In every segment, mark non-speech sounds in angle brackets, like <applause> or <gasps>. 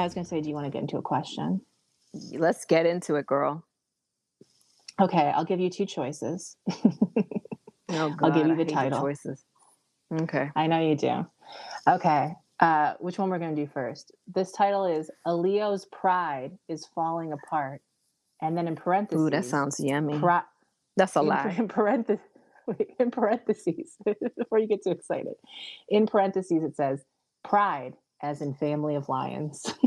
I was going to say, do you want to get into a question? Let's get into it, girl. Okay, I'll give you two choices. <laughs> Oh, God, I'll give you the title. choices. Okay. I know you do. Okay, uh, which one we're going to do first? This title is "A Leo's Pride is Falling Apart," and then in parentheses, Ooh, that sounds yummy. pri- That's a in, lie. <laughs> in parentheses, in parentheses, <laughs> before you get too excited, in parentheses it says "Pride," as in family of lions. <laughs>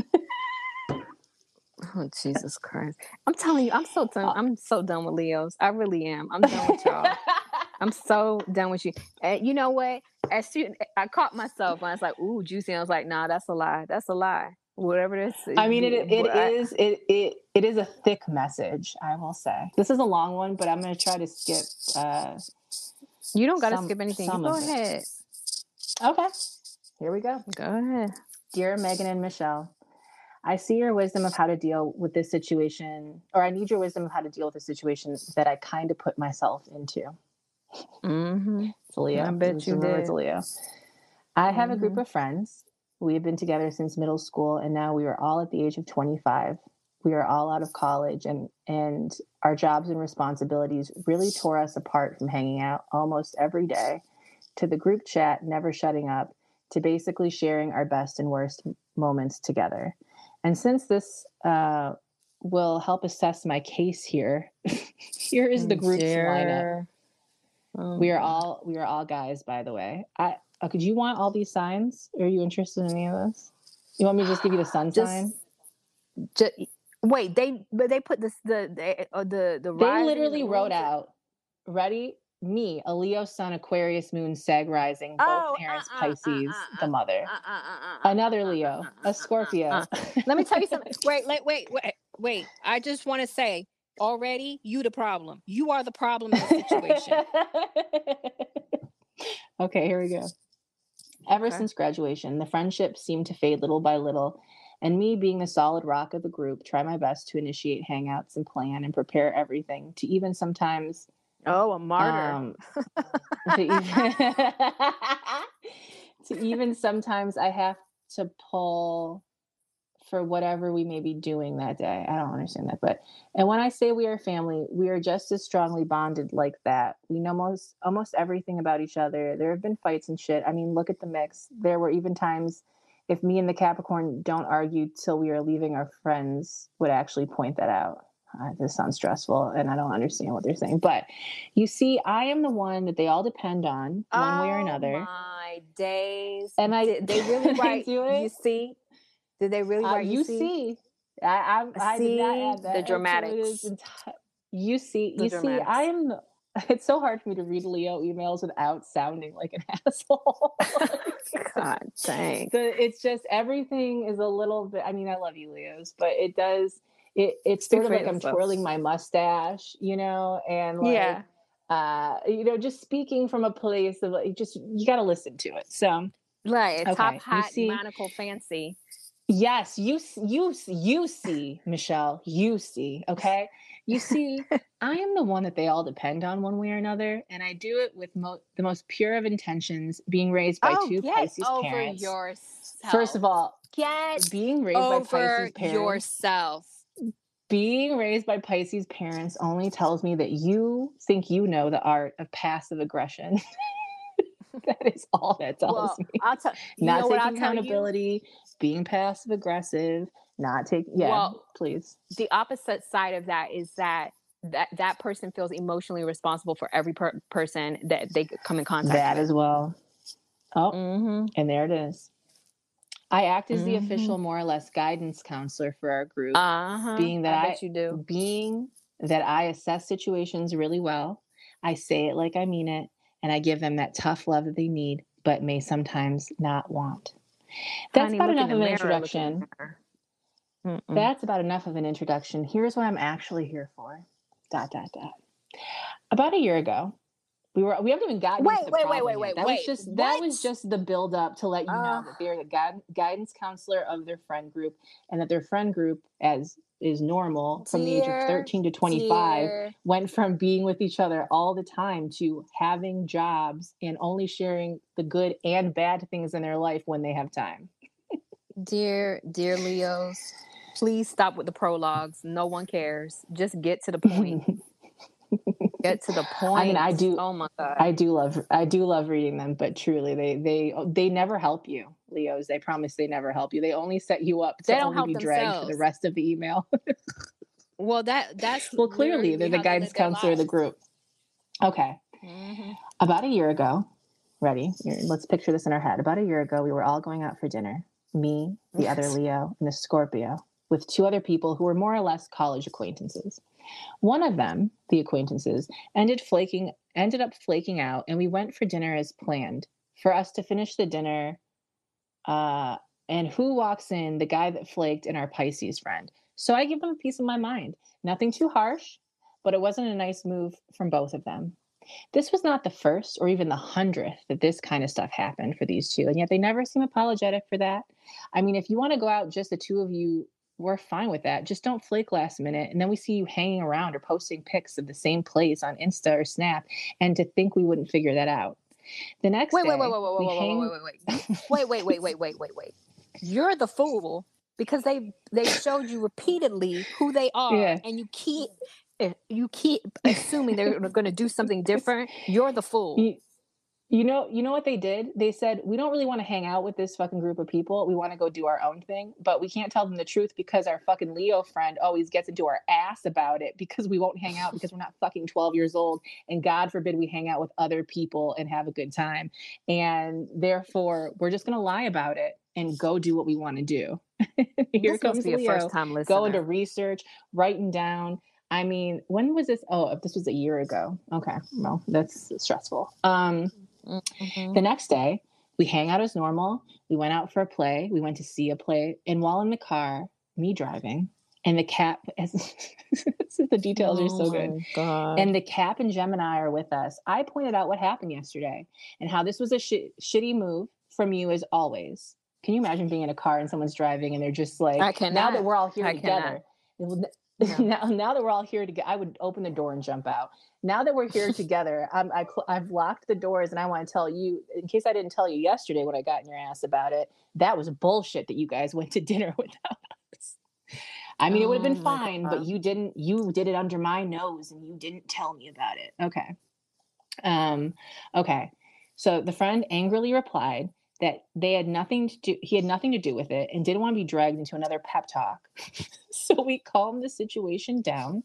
Oh Jesus Christ! I'm telling you, I'm so done. I'm so done with Leos. I really am. I'm done with y'all. <laughs> I'm so done with you. And you know what? As soon I caught myself, and I was like, "Ooh, juicy." I was like, "Nah, that's a lie. That's a lie." Whatever this. I mean, it it but I- is it, it it is a thick message. I will say this is a long one, but I'm going to try to skip. Uh, You don't got to skip anything. Go of it. ahead. okay, here we go. Go ahead. Dear Megan and Michelle, I see your wisdom of how to deal with this situation, or I need your wisdom of how to deal with the situation that I kind of put myself into. Mm-hmm. It's Leo. I bet you It's did. Leo. I have a group Mhm. of friends. We have been together since middle school, and now we are all at the age of 25. We are all out of college, and and our jobs and responsibilities really tore us apart from hanging out almost every day, to the group chat never shutting up, to basically sharing our best and worst moments together. And since this uh, will help assess my case here, <laughs> here is the group's lineup. Oh, We are all we are all guys, by the way. I uh, could you want all these signs? Are you interested in any of this? You want me to just give you the <gasps> sun Just- sign? Ju- wait, they but they put this the the uh, the the They literally wrote out, ready? Me, a Leo sun, Aquarius moon, Sag rising, both Oh, parents, uh, uh, uh, Pisces, uh, the mother. Another Leo, a Scorpio. Let me tell you something. Wait, wait, wait, wait, wait. I just want to say already, you the problem. You are the problem in the situation. <laughs> okay, here we go. Ever Okay. since graduation, the friendships seemed to fade little by little, and me, being the solid rock of the group, try my best to initiate hangouts and plan and prepare everything to even sometimes oh, a martyr. um, <laughs> to even <laughs> to even sometimes I have to pull for whatever we may be doing that day. I don't understand that, but and when I say we are family, we are just as strongly bonded like that. We know most almost everything about each other. There have been fights and shit. I mean, look at the mix. There were even times if me and the Capricorn don't argue till we are leaving, our friends would actually point that out. Uh, this sounds stressful, and I don't understand what they're saying. But you see, I am the one that they all depend on one way or Oh another. My days. And I- did they really <laughs> write? do it? You see? Did they really Uh, write? you see, I, I, I did not See? add The that. It dramatics. enti- you see, The you see. I am. the- <laughs> It's so hard for me to read Leo emails without sounding like an <laughs> asshole. God dang. the, it's just everything is a little bit. I mean, I love you, Leos, but it does. It it's sort of like I'm twirling my mustache, you know, and like, Yeah. uh, you know, just speaking from a place of like, just you got to listen to it. So Right. Okay, Top hot see- monocle fancy. Yes, you you you see, Michelle, you see, okay? You see, <laughs> I am the one that they all depend on one way or another, and I do it with mo- the most pure of intentions, being raised by two Oh, get Pisces over parents. yourself. First of all, get being raised by Pisces parents, yourself. Being raised by Pisces parents only tells me that you think you know the art of passive aggression. <laughs> that is all that tells Well, me. I'll tell you not know what I'll taking accountability, being passive aggressive, not taking. Yeah, Well, please. The opposite side of that is that that that person feels emotionally responsible for every per- person that they come in contact with. That with. as well. Oh, Mm-hmm. and there it is. I act as the Mhm. official, more or less, guidance counselor for our group, Uh-huh. being that I I, you do. being that I assess situations really well. I say it like I mean it, and I give them that tough love that they need, but may sometimes not want. That's Honey, about enough of an mirror, look in introduction. That's about enough of an introduction. Here's what I'm actually here for. Dot dot dot. About a year ago, we were we haven't even gotten Wait, wait, wait, wait, yet. wait, That wait. was just that was just the build up to let you know Uh. that they're the guide, guidance counselor of their friend group and that their friend group as is normal from the age of 13 to 25 Dear, went from being with each other all the time to having jobs and only sharing the good and bad things in their life when they have time. Dear, dear Leos, please stop with the prologues. No one cares. Just get to the <laughs> point. Get to the point. I mean, I do. Oh my god, I do love. I do love reading them, but truly, they they they never help you, Leos. They promise they never help you. They only set you up to They don't help be dragged for the rest of the email. <laughs> well that that's well, clearly, they're the guidance counselor of the group. Okay, hmm about a year ago. Ready? Let's picture this in our head. About a year ago, we were all going out for dinner. Me, the other Leo, and the Scorpio, with two other people who were more or less college acquaintances. One of them, the acquaintances, ended flaking ended up flaking out, and we went for dinner as planned. For us to finish the dinner, uh, and who walks in? The guy that flaked and our Pisces friend. So I give them a piece of my mind. Nothing too harsh, but it wasn't a nice move from both of them. This was not the first or even the hundredth that this kind of stuff happened for these two, and yet they never seem apologetic for that. I mean, if you want to go out just the two of you, we're fine with that. Just don't flake last minute, and then we see you hanging around or posting pics of the same place on Insta or Snap, and to think we wouldn't figure that out. The next Wait, day, wait, wait, wait, wait, wait, hang- wait, wait, wait, wait, wait, wait, wait, wait, wait, wait. You're the fool because they they showed you repeatedly who they <laughs> are, Yeah. and you keep eh, you keep assuming they're going to do something different. You're the fool. You, know, you know what they did? They said we don't really want to hang out with this fucking group of people. We want to go do our own thing, but we can't tell them the truth because our fucking Leo friend always gets into our ass about it because we won't hang out because we're not fucking 12 years old and God forbid we hang out with other people and have a good time. And therefore, we're just going to lie about it and go do what we want to do. <laughs> Here this comes must be a Leo first time listener. go into research, writing down. I mean, when was this? Oh, this was a year ago. Okay, well, that's stressful. Um, Mhm. the next day, we hang out as normal. We went out for a play. We went to see a play, and while in the car, me driving, and the cat. <laughs> the details are so Oh good. God. And the Cap and Gemini are with us. I pointed out what happened yesterday and how this was a shi shitty move from you as always. Can you imagine being in a car and someone's driving and they're just like, I now that we're all here I together, <laughs> No. now, now that we're all here together, I would open the door and jump out. Now that we're here <laughs> together, I'm, I, cl- I've locked the doors and I want to tell you, in case I didn't tell you yesterday when I got in your ass about it, that was bullshit that you guys <laughs> went to dinner without us. I mean, it would have been Oh fine, God. but you didn't. You did it under my nose, and you didn't tell me about it. Okay. Um. Okay. So the friend angrily replied that they had nothing to do. He had nothing to do with it, and didn't want to be dragged into another pep talk. <laughs> so we calmed the situation down,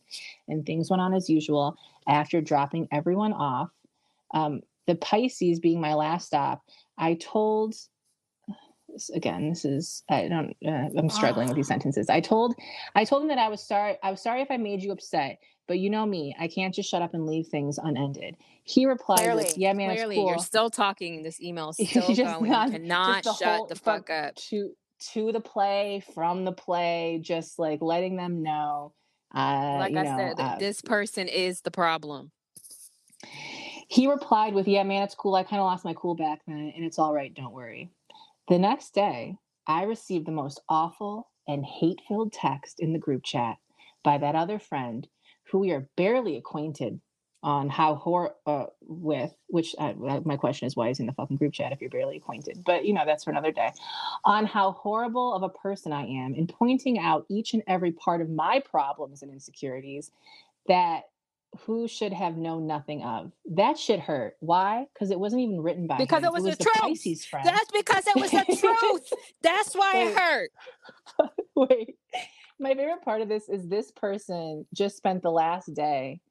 and things went on as usual. After dropping everyone off, um, the Pisces being my last stop, I told again this is i don't uh, i'm struggling with these sentences i told i told him that i was sorry i was sorry if i made you upset but you know me i can't just shut up and leave things unended he replied clearly, with, yeah man clearly, it's cool you're still talking. This email <laughs> still just going. not- you cannot just shut the fuck up. to to the play from the play just like letting them know uh Like I know said, uh, this person is the problem. He replied with, Yeah, man, it's cool. I kind of lost my cool back then, and it's all right. Don't worry. The next day, I received the most awful and hate filled text in the group chat by that other friend who we are barely acquainted on how hor uh, with which uh, my question is why is in the fucking group chat if you're barely acquainted? But you know that's for another day. On how horrible of a person i am in pointing out each and every part of my problems and insecurities that who should have known nothing of that should hurt why because it wasn't even written by Because him. it was the the truth. That's because it was the truth. <laughs> That's why it hurt. <laughs> Wait, my favorite part of this is this person just spent the last day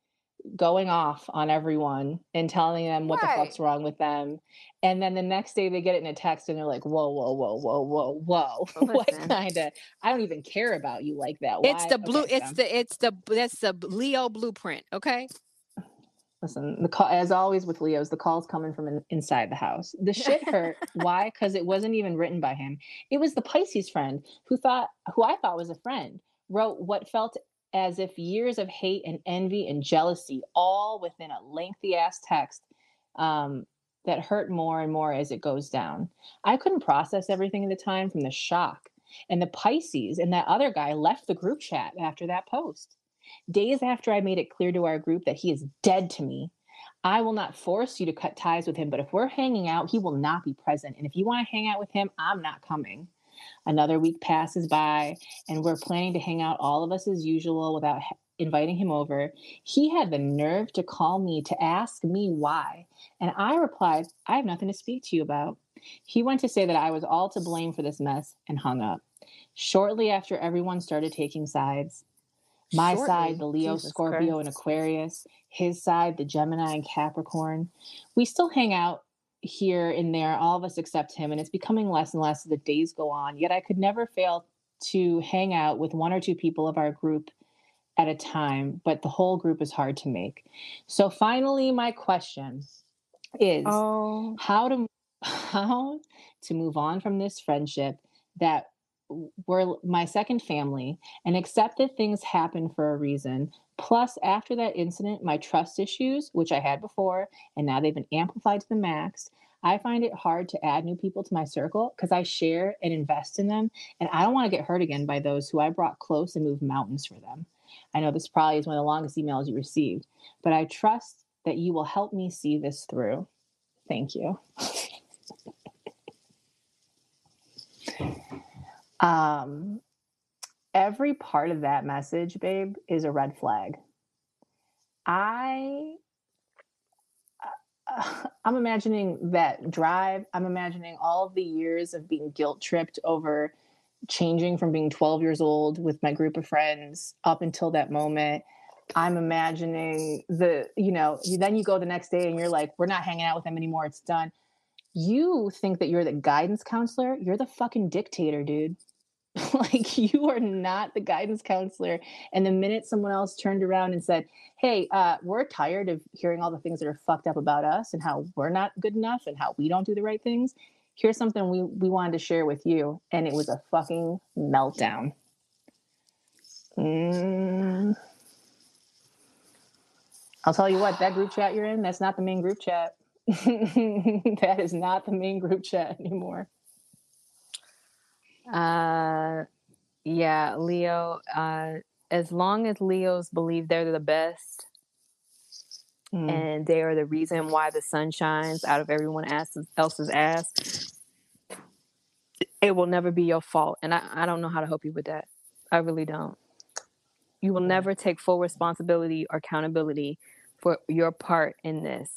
going off on everyone and telling them what the fuck's wrong with them. And then the next day they get it in a text and they're like, whoa, whoa, whoa, whoa, whoa, whoa. <laughs> what kind of, I don't even care about you like that. It's the blue. Okay, it's so- the. It's the. That's the Leo blueprint. Okay. Listen, the call, as always with Leo's, the call's coming from in, inside the house. The shit hurt. <laughs> Why? Because it wasn't even written by him. It was the Pisces friend who thought, who I thought was a friend, wrote what felt as if years of hate and envy and jealousy, all within a lengthy ass text um, that hurt more and more as it goes down. I couldn't process everything at the time from the shock. And the Pisces and that other guy left the group chat after that post. Days after I made it clear to our group that he is dead to me, I will not force you to cut ties with him, but if we're hanging out, he will not be present. And if you want to hang out with him, I'm not coming. Another week passes by, and we're planning to hang out all of us as usual without inviting him over. He had the nerve to call me to ask me why. And I replied, I have nothing to speak to you about. He went to say that I was all to blame for this mess and hung up. Shortly after everyone started taking sides, my Shortly. side, the Leo, Jesus Scorpio, and Aquarius, his side, the Gemini and Capricorn. We still hang out here and there, all of us except him, and it's becoming less and less as the days go on. Yet I could never fail to hang out with one or two people of our group at a time, but the whole group is hard to make. So finally, my question is Oh, how to <laughs> how to move on from this friendship that were my second family and accept that things happen for a reason. Plus after that incident my trust issues which i had before and now they've been amplified to the max i find it hard to add new people to my circle because i share and invest in them and i don't want to get hurt again by those who i brought close and moved mountains for them. I know this probably is one of the longest emails you received but i trust that you will help me see this through. Thank you <laughs> um every part of that message babe is a red flag. I uh, <laughs> i'm imagining that drive i'm imagining all of the years of being guilt tripped over changing from being 12 years old with my group of friends up until that moment. I'm imagining the you know then you go the next day and you're like we're not hanging out with them anymore. It's done. You think that you're the guidance counselor? You're the fucking dictator dude <laughs> like you are not the guidance counselor and the minute someone else turned around and said hey uh, we're tired of hearing all the things that are fucked up about us and how we're not good enough and how we don't do the right things here's something we, we wanted to share with you and it was a fucking meltdown. Mm. i'll tell you what that group chat you're in that's not the main group chat. <laughs> That is not the main group chat anymore uh, yeah, Leo. Uh, as long as Leos believe they're the best Mm. and they are the reason why the sun shines out of everyone else's, else's ass, it will never be your fault. And I, I don't know how to help you with that. I really don't. You will never take full responsibility or accountability for your part in this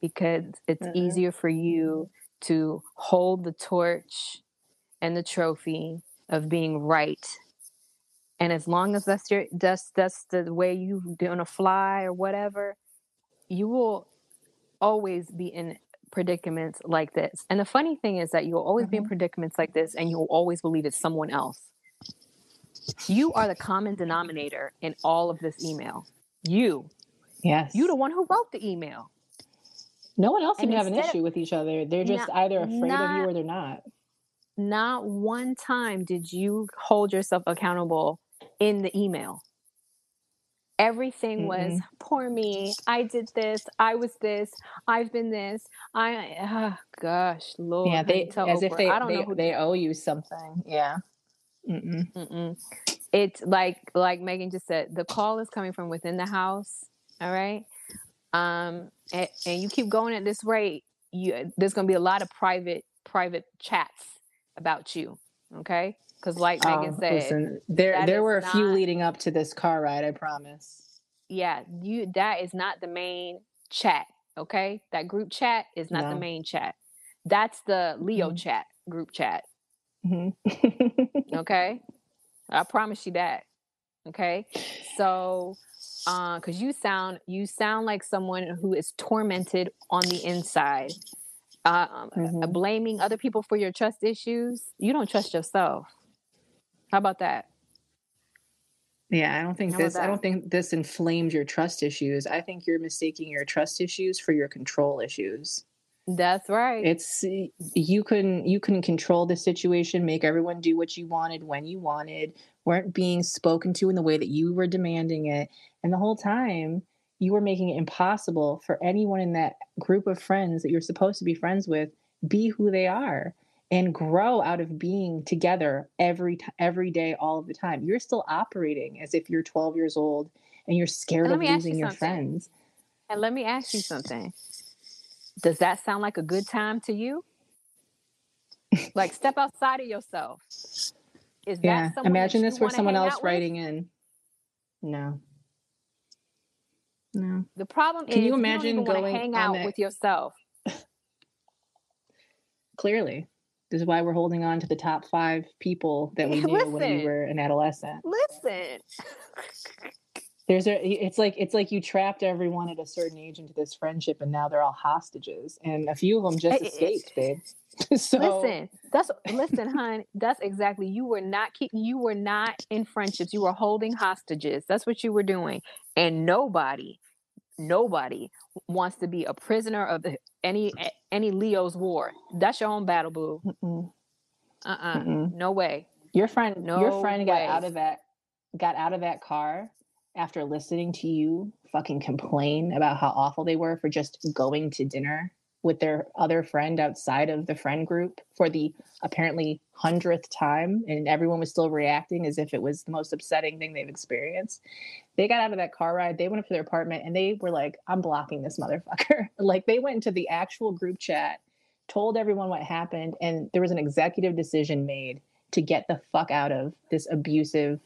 because it's Mhm. easier for you to hold the torch and the trophy of being right. And as long as that's your that's that's the way you're gonna fly or whatever, you will always be in predicaments like this. And the funny thing is that you'll always be in Mhm. predicaments like this and you'll always believe it's someone else. You are the common denominator in all of this email. You. yes You the one who wrote the email. no one else and to have an instead of- issue with each other they're just Not- either afraid of you or they're not Not one time did you hold yourself accountable in the email. Everything was poor me. I did this. I was this. I've been this. I oh, gosh, Lord. yeah they as if they I don't they, know who they owe you something yeah Mm-mm. Mm-mm. It's like like Megan just said, the call is coming from within the house. All right, um, and, and you keep going at this rate, you there's gonna be a lot of private private chats about you. Okay, because like Megan Oh, said, listen, there there were a few not- leading up to this car ride i promise yeah, you that is not the main chat. Okay, that group chat is not the main chat. That's the Leo Mhm. chat group chat. Mhm. <laughs> okay i promise you that okay so uh because you sound you sound like someone who is tormented on the inside uh, um, uh, Mhm. blaming other people for your trust issues you don't trust yourself how about that Yeah, I don't think How this. I don't think this inflamed your trust issues. I think you're mistaking your trust issues for your control issues. that's right It's you couldn't you couldn't control the situation, make everyone do what you wanted when you wanted, weren't being spoken to in the way that you were demanding it, and the whole time you are making it impossible for anyone in that group of friends that you're supposed to be friends with be who they are and grow out of being together every t- every day all of the time. You're still operating as if you're 12 years old and you're scared Let of losing you your something. friends. and let me ask you something does that sound like a good time to you like step outside of yourself. Is yeah. Imagine this for someone else writing in. No. No. The problem Can is you imagine you going hang out that... with yourself. <laughs> Clearly. This is why we're holding on to the top five people that we <laughs> knew Listen. when we were an adolescent. Listen. There's a it's like it's like you trapped everyone at a certain age into this friendship and now they're all hostages and a few of them just escaped, babe. <laughs> so listen, that's listen, hon. That's exactly you were not keep you were not in friendships. You were holding hostages. That's what you were doing, and nobody, nobody wants to be a prisoner of any any Leo's war. That's your own battle, boo. Uh uh-uh. uh No way. Your friend, no your friend way. got out of that got out of that car after listening to you fucking complain about how awful they were for just going to dinner with their other friend outside of the friend group for the apparently hundredth time, and everyone was still reacting as if it was the most upsetting thing they've experienced. They got out of that car ride, they went up to their apartment, and they were like, I'm blocking this motherfucker. <laughs> like, they went into the actual group chat, told everyone what happened, and there was an executive decision made to get the fuck out of this abusive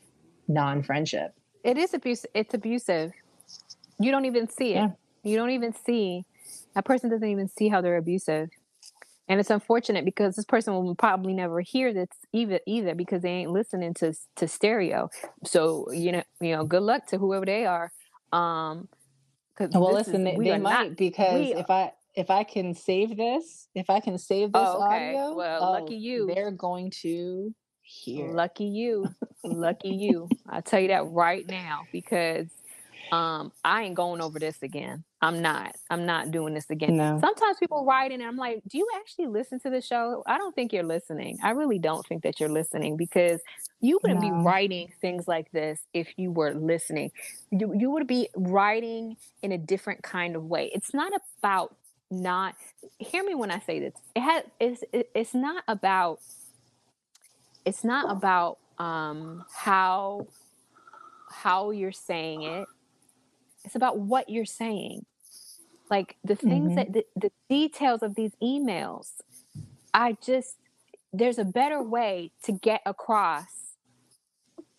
non friendship. It is abusive. It's abusive. You don't even see it. Yeah. You don't even see that person doesn't even see how they're abusive. And it's unfortunate because this person will probably never hear this either either because they ain't listening to to stereo. So, you know, you know, good luck to whoever they are. Um well listen, is, they, they might not, because if I if I can save this, if I can save this oh, okay. audio, well, oh, lucky you. They're going to hear. Lucky you. <laughs> lucky you. I'll tell you that right now because um, I ain't going over this again. I'm not. I'm not doing this again. No. Sometimes people write in and I'm like, do you actually listen to the show? I don't think you're listening. I really don't think that you're listening because you wouldn't no. be writing things like this if you were listening. You, you would be writing in a different kind of way. It's not about not hear me when I say this. It has it's it's not about it's not about um how how you're saying it it's about what you're saying. Like the things mm-hmm. that the, the details of these emails. I just there's a better way to get across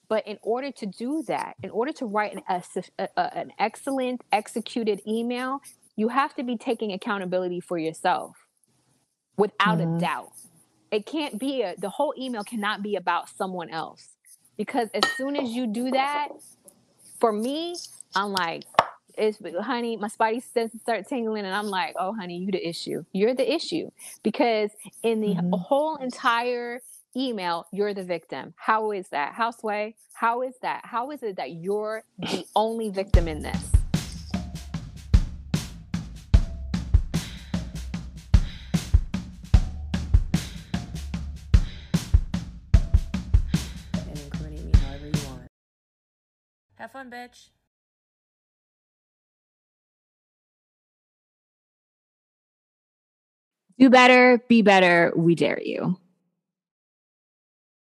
but in order to do that, in order to write an, a, a, an excellent executed email, you have to be taking accountability for yourself without mm-hmm. a doubt. It can't be a, the whole email cannot be about someone else because as soon as you do that, for me, I'm like, it's honey, my spidey senses start tingling, and I'm like, oh, honey, you the issue. You're the issue because in the mm-hmm. whole entire email, you're the victim. How is that? Houseway, how is that? How is it that you're the only victim in this? And then me however you want. Have fun, bitch. Do better, be better. We dare you.